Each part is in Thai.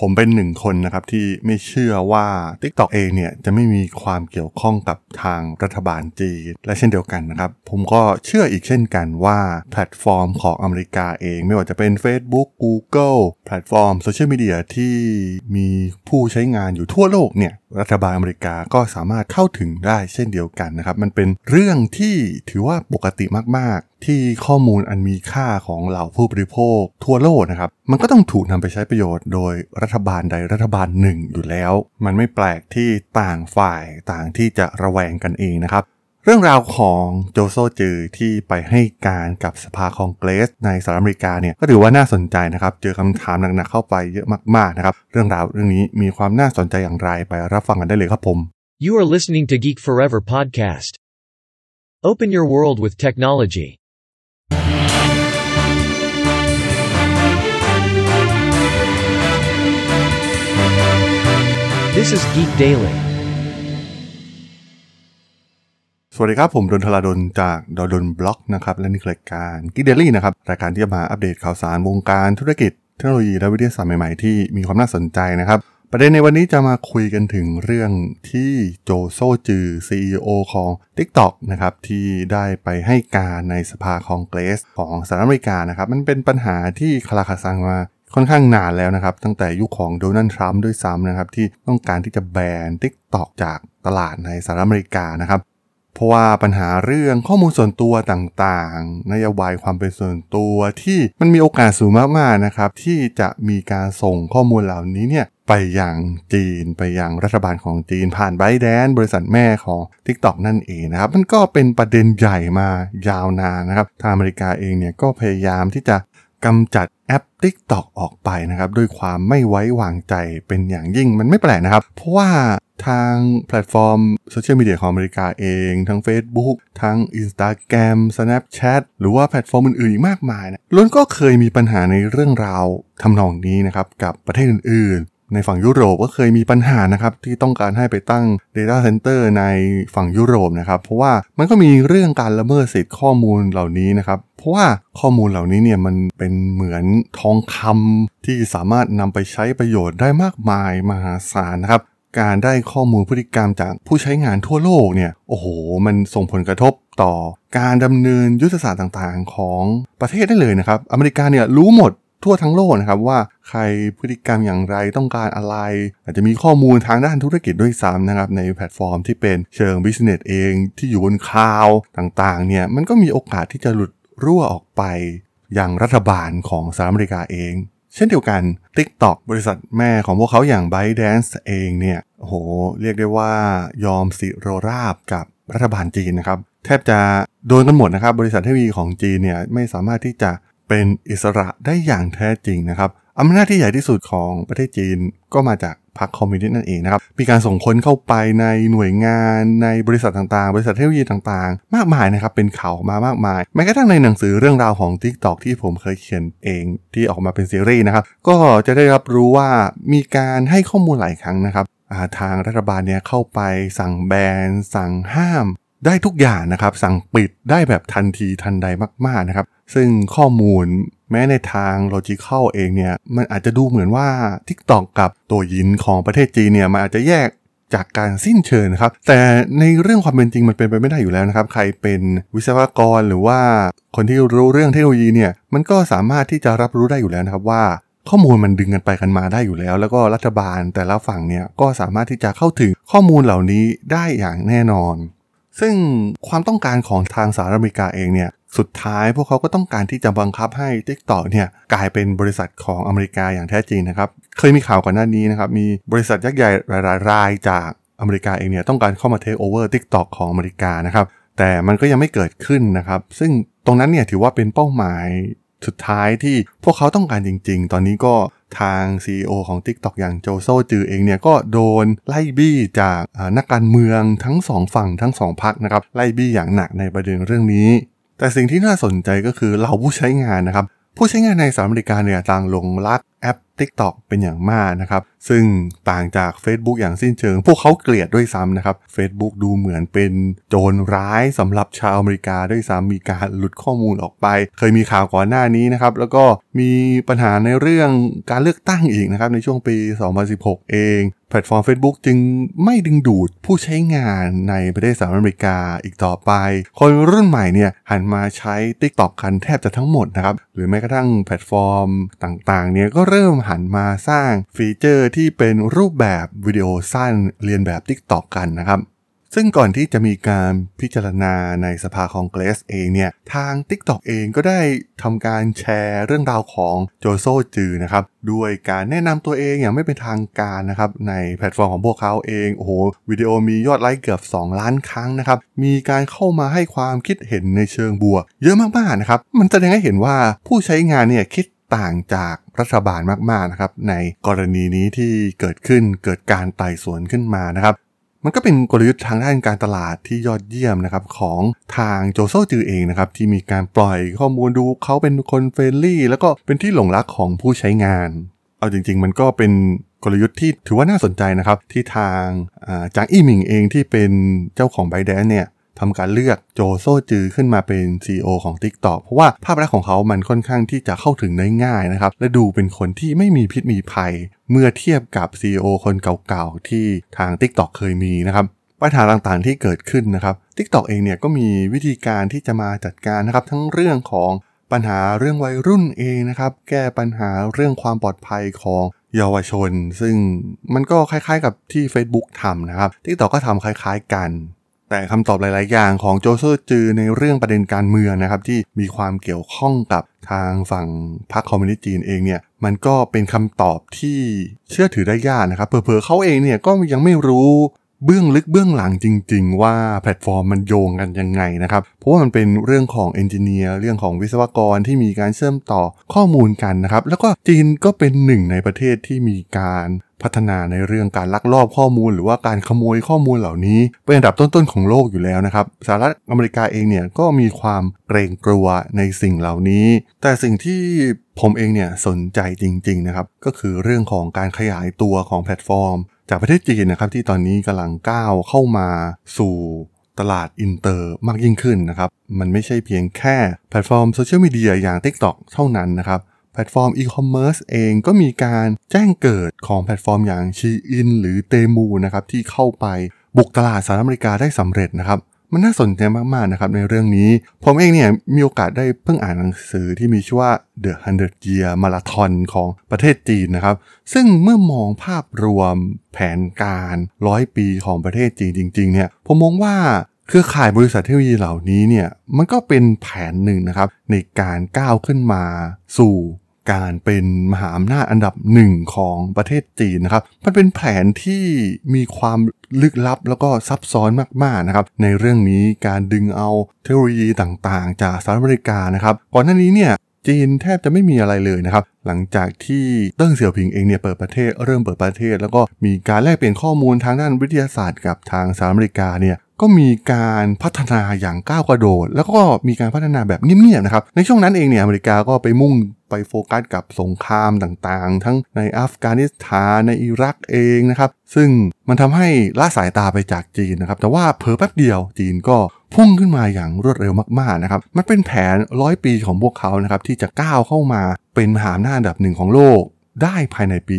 ผมเป็นหนึ่งคนนะครับที่ไม่เชื่อว่า TikTok เองเนี่ยจะไม่มีความเกี่ยวข้องกับทางรัฐบาลจีนและเช่นเดียวกันนะครับ ผมก็เชื่ออีกเช่นกันว่าแพลตฟอร์มของอเมริกาเอง ไม่ว่าจะเป็น Facebook Google แพลตฟอร์มโซเชียลมีเดียที่มีผู้ใช้งานอยู่ทั่วโลกเนี่ย รัฐบาลอเมริกาก็สามารถเข้าถึงได้เช่นเดียวกันนะครับ มันเป็นเรื่องที่ถือว่าปกติมาก ๆ ที่ข้อมูลอันมีค่าของเหล่าผู้บริโภคทั่วโลกนะครับ มันก็ต้องถูกนำไปใช้ประโยชน์ โดยรัฐบาลใดรัฐบาลหนึ่งอยู่แล้ว มันไม่แปลกที่ต่างฝ่ายต่างที่จะระแวงกันเองนะครับ เรื่องราวของโจโซจือที่ไปให้การกับสภาคองเกรสในสหรัฐอเมริกาเนี่ยก็ถือว่าน่าสนใจนะครับ เจอคำถามหนักๆเข้าไปเยอะมากๆนะครับ เรื่องราวเรื่องนี้มีความน่าสนใจอย่างไรไปรับฟังกันได้เลยครับผม You are listening to Geek Forever podcast. Open your world with technology. This is Geek Daily. วัสดีครับ ผมดนทลาดนจากดดนบล็อกนะครับและนี่คือรายการกิเดลี่นะครับรายการที่จะมาอัปเดตข่าวสารวงการธุรกิจเทคโนโลยีและวิทยาศาสตร์ใหม่ๆที่มีความน่าสนใจนะครับ ประเด็นในวันนี้จะมาคุยกันถึงเรื่องที่โจโซจือ CEO ของ TikTok นะครับที่ได้ไปให้การในสภาคองเกรสของสหรัฐอเมริกานะครับมันเป็นปัญหาที่คลาคาซังมาค่อนข้างนานแล้วนะครับ ตั้งแต่ยุคของโดนัลด์ทรัมป์ด้วยซ้ำนะครับ ที่ต้องการที่จะแบน TikTok จากตลาดในสหรัฐอเมริกานะครับ เพราะว่าปัญหาเรื่องข้อมูลส่วนตัวต่างๆ นโยบายความเป็นส่วนตัวที่มันมีโอกาสสูงมากๆนะครับ ที่จะมีการส่งข้อมูลเหล่านี้เนี่ยไปยังจีนไปยังรัฐบาลของจีนผ่านไบแดนบริษัทแม่ของ TikTok นั่นเองนะครับ มันก็เป็นประเด็นใหญ่มายาวนานนะครับ ทางอเมริกาเองเนี่ยก็พยายามที่จะกำจัดแอป TikTok ออกไปนะครับ ด้วยความไม่ไว้วางใจเป็นอย่างยิ่งมันไม่แปลกนะครับ เพราะว่า ทางแพลตฟอร์มโซเชียลมีเดียของอเมริกาเอง ทั้ง Facebook ทั้ง Instagram Snapchat หรือว่าแพลตฟอร์มอื่นๆ อีกมากมายนะล้วนก็เคยมีปัญหาในเรื่องราวทำนองนี้นะครับ กับประเทศอื่นๆในฝั่งยุโรปก็เคยมีปัญหานะครับ ที่ต้องการให้ไปตั้ง Data Center ในฝั่งยุโรปนะครับ เพราะว่ามันก็มีเรื่องการละเมิดสิทธิ์ข้อมูลเหล่านี้นะครับ เพราะว่าข้อมูลเหล่านี้เนี่ยมันเป็นเหมือนทองคำที่สามารถนำไปใช้ประโยชน์ได้มากมายมหาศาลนะครับ การได้ข้อมูลพฤติกรรมจากผู้ใช้งานทั่วโลกเนี่ยโอ้โห มันส่งผลกระทบต่อการดำเนินยุทธศาสตร์ต่างๆ ของประเทศได้เลยนะครับ อเมริกาเนี่ยรู้หมดทั่วทั้งโลกนะครับว่าใครพฤติกรรมอย่างไรต้องการอะไร อาจจะมีข้อมูลทางด้านธุรกิจด้วยซ้ำนะครับ ในแพลตฟอร์มที่เป็นเชิง business เองที่อยู่บนคลาวต่างๆเนี่ยมันก็มีโอกาสที่จะหลุดรั่วออกไปอย่างรัฐบาลของสหรัฐอเมริกาเอง เช่นเดียวกัน TikTok บริษัทแม่ของพวกเขาอย่าง ByteDance เองเนี่ยโหเรียกได้ว่ายอมสิโรราบกับรัฐบาลจีนนะครับ แทบจะโดนกันหมดนะครับ บริษัทเทคโนโลยีของจีนเนี่ยไม่สามารถที่จะเป็นอิสระได้อย่างแท้จริงนะครับอำนาจที่ใหญ่ที่สุดของประเทศจีนก็มาจากพรรคคอมมิวนิสต์นั่นเองนะครับ มีการส่งคนเข้าไปในหน่วยงานในบริษัทต่างๆ บริษัทเทคโนโลยีต่างๆ มากมายนะครับ เป็นข่าวมามากมาย แม้กระทั่งในหนังสือเรื่องราวของ TikTok ที่ผมเคยเขียนเองที่ออกมาเป็นซีรีส์นะครับ ก็จะได้รับรู้ว่ามีการให้ข้อมูลหลายครั้งนะครับทางรัฐบาลเนี่ยเข้าไปสั่งแบนสั่งห้าม ได้ทุกอย่างนะครับ สั่งปิดได้แบบทันทีทันใดมากๆนะครับ ซึ่งข้อมูล แม้ในทางโลจิคอลเองเนี่ย มันอาจจะดูเหมือนว่า TikTok กับตัวยินของประเทศจีนเนี่ย มันอาจจะแยกจากการสิ้นเชิงนะครับ แต่ในเรื่องความเป็นจริงมันเป็นไปไม่ได้อยู่แล้วนะครับ ใครเป็นวิศวกรหรือว่าคนที่รู้เรื่องเทคโนโลยีเนี่ย มันก็สามารถที่จะรับรู้ได้อยู่แล้วนะครับว่าข้อมูลมันดึงกันไปกันมาได้อยู่แล้ว แล้วก็รัฐบาลแต่ละฝั่งเนี่ยก็สามารถที่จะเข้าถึงข้อมูลเหล่านี้ได้อย่างแน่นอน ซึ่งความต้องการของทางสหรัฐอเมริกาเองเนี่ย สุดท้ายพวกเขาก็ต้องการที่จะบังคับให้ TikTok เนี่ยกลายเป็นบริษัทของอเมริกาอย่างแท้จริงนะครับ เคยมีข่าวก่อนหน้านี้นะครับ มีบริษัทยักษ์ใหญ่หลายรายจากอเมริกาเองเนี่ยต้องการเข้ามาเทคโอเวอร์ TikTok ของอเมริกานะครับ แต่มันก็ยังไม่เกิดขึ้นนะครับ ซึ่งตรงนั้นเนี่ยถือว่าเป็นเป้าหมายสุดท้ายที่พวกเขาต้องการจริง ๆ ตอนนี้ก็ทาง CEO ของ TikTok อย่างโจโซจือเองเนี่ย ก็โดนไล่บี้จากนักการเมืองทั้งสองฝั่งทั้งสองพรรคนะครับ ไล่บี้อย่างหนักในประเด็นเรื่องนี้ แต่สิ่งที่น่าสนใจก็คือเราผู้ใช้งานนะครับ ผู้ใช้งานในสหรัฐอเมริกาเนี่ยต่างหลงรักแอป TikTok เป็นอย่างมากนะครับ ซึ่งต่างจาก Facebook อย่างสิ้นเชิง พวกเขาเกลียดด้วยซ้ำนะครับ Facebook ดูเหมือนเป็นโจรร้ายสำหรับชาวอเมริกาด้วยซ้ำมีการหลุดข้อมูลออกไป เคยมีข่าวก่อนหน้านี้นะครับ แล้วก็มีปัญหาในเรื่องการเลือกตั้งอีกนะครับ ในช่วงปี 2016 เอง แพลตฟอร์ม Facebook จึงไม่ดึงดูดผู้ใช้งานในประเทศสหรัฐอเมริกาอีกต่อไป คนรุ่นใหม่เนี่ยหันมาใช้ TikTok กันแทบจะทั้งหมดนะครับ หรือแม้กระทั่งแพลตฟอร์มต่างๆเนี่ยก็เริ่มหันมาสร้างฟีเจอร์ที่เป็นรูปแบบวิดีโอสั้นเลียนแบบ TikTok กันนะครับ ซึ่งก่อนที่จะมีการพิจารณาในสภาคองเกรสเองเนี่ย ทาง TikTok เองก็ได้ทำการแชร์เรื่องราวของโจวโซ่วจือนะครับ ด้วยการแนะนำตัวเองอย่างไม่เป็นทางการนะครับ ในแพลตฟอร์มของพวกเขาเอง โอ้โห วิดีโอมียอดไลค์เกือบ 2 ล้านครั้งนะครับ มีการเข้ามาให้ความคิดเห็นในเชิงบวก เยอะมากๆนะครับ มันแสดงให้เห็นว่าผู้ใช้งานเนี่ยคิดต่างจากรัฐบาลมากๆนะครับในกรณีนี้ที่เกิดขึ้นเกิดการไต่สวนขึ้นมานะครับ มันก็เป็นกลยุทธ์ทางด้านการตลาดที่ยอดเยี่ยมนะครับของทางโจวโซ่วจือเองนะครับที่มีการปล่อยข้อมูลดูเขาเป็นคน friendly แล้วก็เป็นที่หลงรักของผู้ใช้งาน เอาจริง ๆ มันก็เป็นกลยุทธ์ที่ถือว่าน่าสนใจนะครับที่ทางจางอี้หมิงเองที่เป็นเจ้าของไบแดนเนี่ย ทำการเลือกโจโซจือขึ้นมาเป็น CEO ของ TikTok เพราะว่าภาพลักษณ์ของเขามันค่อนข้างที่จะเข้าถึงได้ง่ายนะครับ และดูเป็นคนที่ไม่มีพิษมีภัย เมื่อเทียบกับ CEO คนเก่าๆ ที่ทาง TikTok เคยมีนะครับปัญหาต่างๆที่เกิดขึ้นนะครับ TikTok เองเนี่ยก็มีวิธีการที่จะมาจัดการนะครับ ทั้งเรื่องของปัญหาเรื่องวัยรุ่นเองนะครับ แก้ปัญหาเรื่องความปลอดภัยของเยาวชน ซึ่งมันก็คล้ายๆกับที่ Facebook ทำนะครับ TikTok ก็ทำคล้ายๆกัน แต่คำตอบหลาย ๆ อย่างของโจโซจือในเรื่องประเด็นการเมืองนะครับ ที่มีความเกี่ยวข้องกับทางฝั่งพรรคคอมมิวนิสต์จีนเองเนี่ยมันก็เป็นคำตอบที่เชื่อถือได้ยากนะครับเผลอๆเขาเองเนี่ยก็ยังไม่รู้เบื้องลึกเบื้องหลังจริง ๆ ว่าแพลตฟอร์มมันโยงกันยังไงนะครับ เพราะว่ามันเป็นเรื่องของ engineer เรื่องของวิศวกรที่มีการเชื่อมต่อข้อมูลกันนะครับ แล้วก็จีนก็เป็นหนึ่งในประเทศที่มีการ พัฒนาในเรื่องการลักลอบข้อมูล หรือว่าการขโมยข้อมูลเหล่านี้ เป็นอันดับต้นๆของโลกอยู่แล้วนะครับสหรัฐอเมริกาเองเนี่ยก็มีความเกรงกลัวในสิ่งเหล่านี้ แต่สิ่งที่ผมเองเนี่ยสนใจจริงๆนะครับก็คือเรื่องของการขยายตัวของแพลตฟอร์ม จากประเทศจีนนะครับที่ตอนนี้กำลังก้าวเข้ามาสู่ตลาดอินเตอร์มากยิ่งขึ้นนะครับ มันไม่ใช่เพียงแค่แพลตฟอร์มโซเชียลมีเดียอย่าง TikTok เท่านั้นนะครับ แพลตฟอร์มอีคอมเมิร์ซเองก็มีการแจ้งเกิดของแพลตฟอร์มอย่าง SHEIN หรือ Temu นะครับที่เข้าไปบุกตลาดสหรัฐอเมริกาได้สำเร็จนะครับมันน่าสนใจมากๆนะครับในเรื่องนี้ ผมเองเนี่ยมีโอกาสได้เพิ่งอ่านหนังสือที่มีชื่อว่า The 100 Year Marathon ของประเทศจีนนะครับ ซึ่งเมื่อมองภาพรวมแผนการร้อยปีของประเทศจีนจริง ๆ เนี่ย ผมมองว่าเครือข่ายบริษัทเทคโนโลยีเหล่านี้เนี่ยมันก็เป็นแผนหนึ่งนะครับในการก้าวขึ้นมาสู่ การเป็นมหาอำนาจอันดับหนึ่งของประเทศจีนนะครับ มันเป็นแผนที่มีความลึกลับแล้วก็ซับซ้อนมากๆนะครับ ในเรื่องนี้การดึงเอาเทคโนโลยีต่างๆ จากสหรัฐอเมริกานะครับ ก่อนหน้านี้เนี่ยจีนแทบจะไม่มีอะไรเลยนะครับ หลังจากที่เติ้งเสี่ยวผิงเองเนี่ยเปิดประเทศเริ่มเปิดประเทศ แล้วก็มีการแลกเปลี่ยนข้อมูลทางด้านวิทยาศาสตร์กับทางสหรัฐอเมริกาเนี่ย ก็มีการพัฒนาอย่างก้าวกระโดด แล้วก็มีการพัฒนาแบบเงียบๆนะครับ ในช่วงนั้นเองเนี่ยอเมริกาก็ไปมุ่งไปโฟกัสกับสงครามต่างๆ ทั้งในอัฟกานิสถานในอิรักเองนะครับ ซึ่งมันทำให้ละสายตาไปจากจีนนะครับ แต่ว่าเพอแป๊บเดียวจีนก็พุ่งขึ้นมาอย่างรวดเร็วมากๆนะครับ มันเป็นแผนร้อยปีของพวกเขานะครับที่จะก้าวเข้ามาเป็นมหาอำนาจอันดับหนึ่งของโลกได้ภายในปี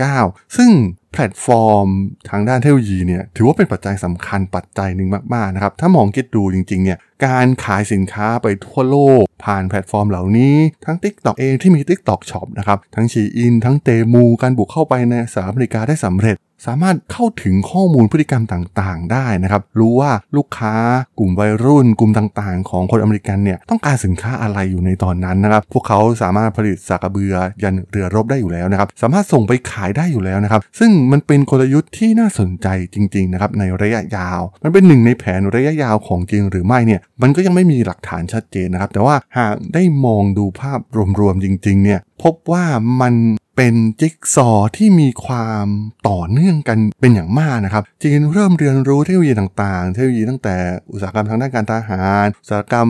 2049 ซึ่ง แพลตฟอร์มทางด้านเทคโนโลยีเนี่ยถือว่าเป็นปัจจัยสำคัญปัจจัยหนึ่งมากๆนะครับ ถ้ามองคิดดูจริงๆเนี่ยการขายสินค้าไปทั่วโลก ผ่านแพลตฟอร์มเหล่านี้ ทั้ง TikTok เองที่มี TikTok Shop นะครับทั้ง SHEIN ทั้ง Temu การบุกเข้าไปในสหรัฐอเมริกาได้สำเร็จ สามารถเข้าถึงข้อมูลพฤติกรรมต่างๆ ได้นะครับ รู้ว่าลูกค้ากลุ่มวัยรุ่น กลุ่มต่างๆ ของคนอเมริกันเนี่ยต้องการสินค้าอะไรอยู่ในตอนนั้นนะครับ พวกเขาสามารถผลิตสากะเบือยันเรือรบได้อยู่แล้วนะครับ สามารถส่งไปขายได้อยู่แล้วนะครับ ซึ่งมันเป็นกลยุทธ์ที่น่าสนใจจริงๆนะครับในระยะยาว มันเป็นหนึ่งในแผนระยะยาวของจริงหรือไม่เนี่ยมันก็ยังไม่มีหลักฐานชัดเจนนะครับ แต่ว่าหากได้มองดูภาพรวมๆจริง ๆ เนี่ยพบว่ามันเป็นจิ๊กซอว์ที่มีความต่อเนื่องกันเป็นอย่างมากนะครับ จีนเริ่มเรียนรู้เทคโนโลยีต่างๆ เทคโนโลยีตั้งแต่อุตสาหกรรมทางด้านการทหาร อุตสาหกรรม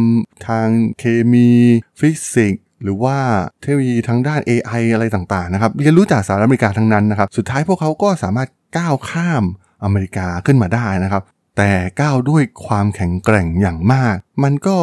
ทางเคมี ฟิสิกส์ หรือว่าเทคโนโลยีทางด้าน AI อะไรต่างๆนะครับเรียนรู้จากสหรัฐอเมริกาทั้งนั้นนะครับ สุดท้ายพวกเขาก็สามารถก้าวข้ามอเมริกาขึ้นมาได้นะครับ แต่ก้าวด้วยความแข็งแกร่งอย่างมาก มันก็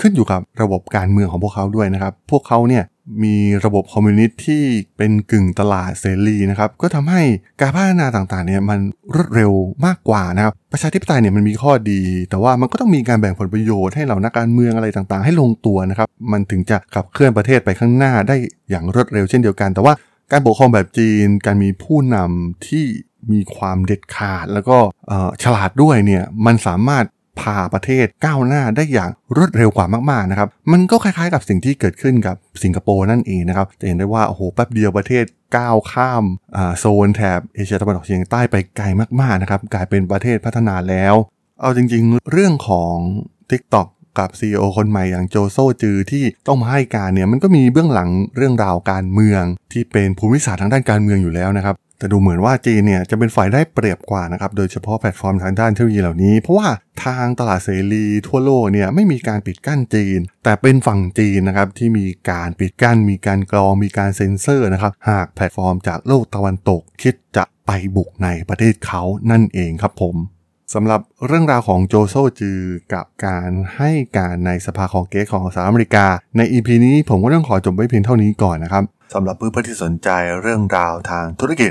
ขึ้นอยู่กับระบบการเมืองของพวกเขาด้วยนะครับ พวกเขาเนี่ย มีระบบคอมมิวนิสต์ที่เป็นกึ่งตลาดเสรีนะครับ ก็ทำให้การพัฒนาต่างๆเนี่ยมันรวดเร็วมากกว่านะครับประชาธิปไตยเนี่ยมันมีข้อดี แต่ว่ามันก็ต้องมีการแบ่งผลประโยชน์ให้เหล่านักการเมืองอะไรต่างๆ ให้ลงตัวนะครับ มันถึงจะขับเคลื่อนประเทศไปข้างหน้าได้อย่างรวดเร็วเช่นเดียวกัน แต่ว่าการปกครองแบบจีน การมีผู้นำที่มีความเด็ดขาด แล้วก็ฉลาดด้วยเนี่ยมันสามารถ พาประเทศก้าวหน้าได้อย่างรวดเร็วกว่ามากๆนะครับ มันก็คล้ายๆกับสิ่งที่เกิดขึ้นกับสิงคโปร์นั่นเองนะครับ จะเห็นได้ว่าโอ้โหแป๊บเดียวประเทศก้าวข้ามโซนแถบเอเชียตะวันออกเฉียงใต้ไปไกลมากๆนะครับ กลายเป็นประเทศพัฒนาแล้ว เอาจริงๆ เรื่องของ TikTok กับ CEO คนใหม่อย่างโจโซจือที่ต้องมาให้การเนี่ยมันก็มีเบื้องหลังเรื่องราวการเมืองที่เป็นภูมิศาสตร์ทางด้านการเมืองอยู่แล้วนะครับ แต่ดูเหมือนว่าจีนเนี่ยจะเป็นฝ่ายได้เปรียบกว่านะครับ โดยเฉพาะแพลตฟอร์มทางด้านเทคโนโลยีเหล่านี้ เพราะว่าทางตลาดเสรีทั่วโลกเนี่ยไม่มีการปิดกั้นจีน แต่เป็นฝั่งจีนนะครับที่มีการปิดกั้น มีการกรอง มีการเซ็นเซอร์นะครับหากแพลตฟอร์มจากโลกตะวันตกคิดจะไปบุกในประเทศเขานั่นเองครับผมสำหรับเรื่องราวของโจวโซ่วจือกับการให้การในสภาคองเกรสของสหรัฐอเมริกา ใน EP นี้ผมก็ต้องขอจบไว้เพียงเท่านี้ก่อนนะครับสำหรับเพื่อนๆที่สนใจเรื่องราวทางธุรกิจ